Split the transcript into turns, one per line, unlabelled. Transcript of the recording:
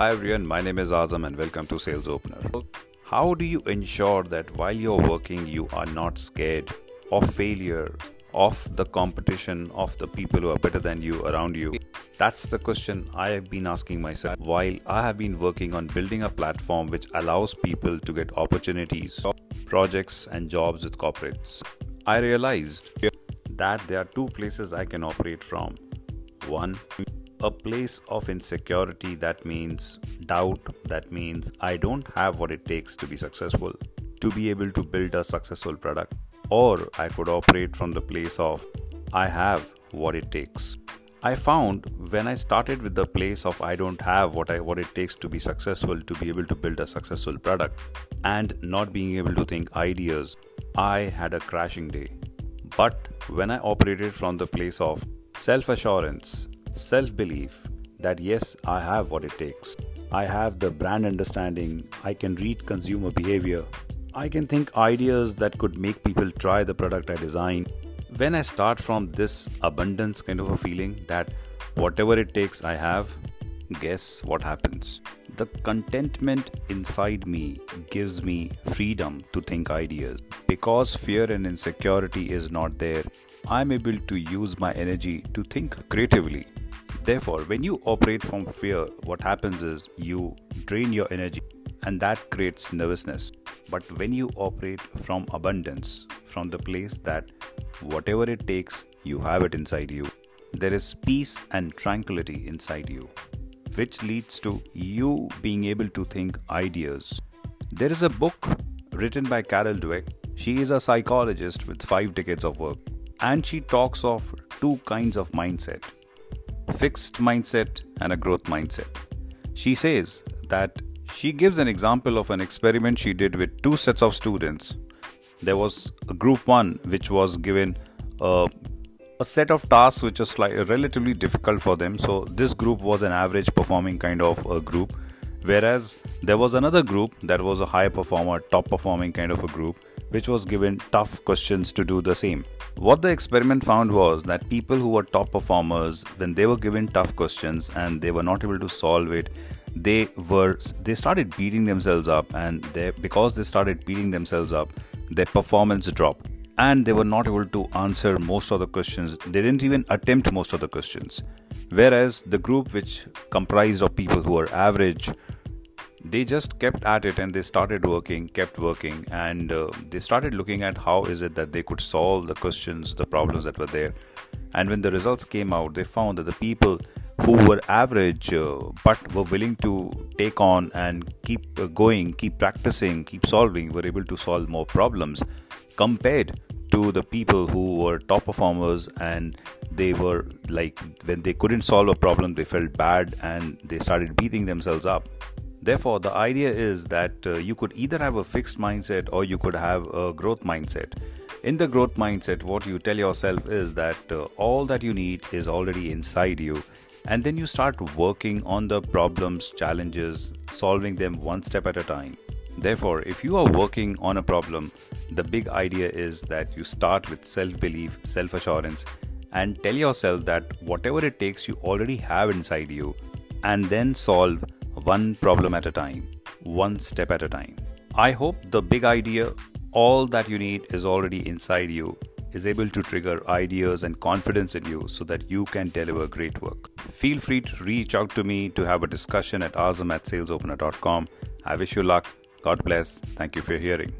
Hi everyone, my name is Azam and welcome to Sales Opener. How do you ensure that while you're working, you are not scared of failure, of the competition, of the people who are better than you around you? That's the question I have been asking myself while I have been working on building a platform which allows people to get opportunities, projects, and jobs with corporates. I realized that there are two places I can operate from. One, a place of insecurity that means doubt, that means I don't have what it takes to be successful, to be able to build a successful product. Or I could operate from the place of I have what it takes. I found when I started with the place of I don't have what I what it takes to be successful to be able to build a successful product and not being able to think ideas, I had a crashing day. But when I operated from the place of self assurance, self belief that yes, I have what it takes. I have the brand understanding, I can read consumer behavior, I can think ideas that could make people try the product I design. When I start from this abundance kind of a feeling that whatever it takes, I have, guess what happens? The contentment inside me gives me freedom to think ideas. Because fear and insecurity is not there, I'm able to use my energy to think creatively. Therefore, when you operate from fear, what happens is you drain your energy and that creates nervousness. But when you operate from abundance, from the place that whatever it takes, you have it inside you, there is peace and tranquility inside you, which leads to you being able to think ideas. There is a book written by Carol Dweck. She is a psychologist with five decades of work, and she talks of two kinds of mindset fixed mindset and a growth mindset. She says that she gives an example of an experiment she did with two sets of students. There was a group one which was given a, a set of tasks which was like relatively difficult for them. So this group was an average performing kind of a group, whereas there was another group that was a high performer, top performing kind of a group, which was given tough questions to do the same. What the experiment found was that people who were top performers, when they were given tough questions and they were not able to solve it, they were they started beating themselves up, and they because they started beating themselves up, their performance dropped, and they were not able to answer most of the questions. They didn't even attempt most of the questions. Whereas the group, which comprised of people who were average, they just kept at it and they started working kept working and uh, they started looking at how is it that they could solve the questions the problems that were there. And when the results came out they found that the people who were average uh, but were willing to take on and keep uh, going keep practicing keep solving were able to solve more problems compared to the people who were top performers and they were like when they couldn't solve a problem they felt bad and they started beating themselves up Therefore, the idea is that uh, you could either have a fixed mindset or you could have a growth mindset. In the growth mindset, what you tell yourself is that uh, all that you need is already inside you, and then you start working on the problems, challenges, solving them one step at a time. Therefore, if you are working on a problem, the big idea is that you start with self belief, self assurance, and tell yourself that whatever it takes, you already have inside you, and then solve one problem at a time, one step at a time. I hope the big idea, all that you need is already inside you, is able to trigger ideas and confidence in you so that you can deliver great work. Feel free to reach out to me to have a discussion at azam at salesopener.com. I wish you luck. God bless. Thank you for hearing.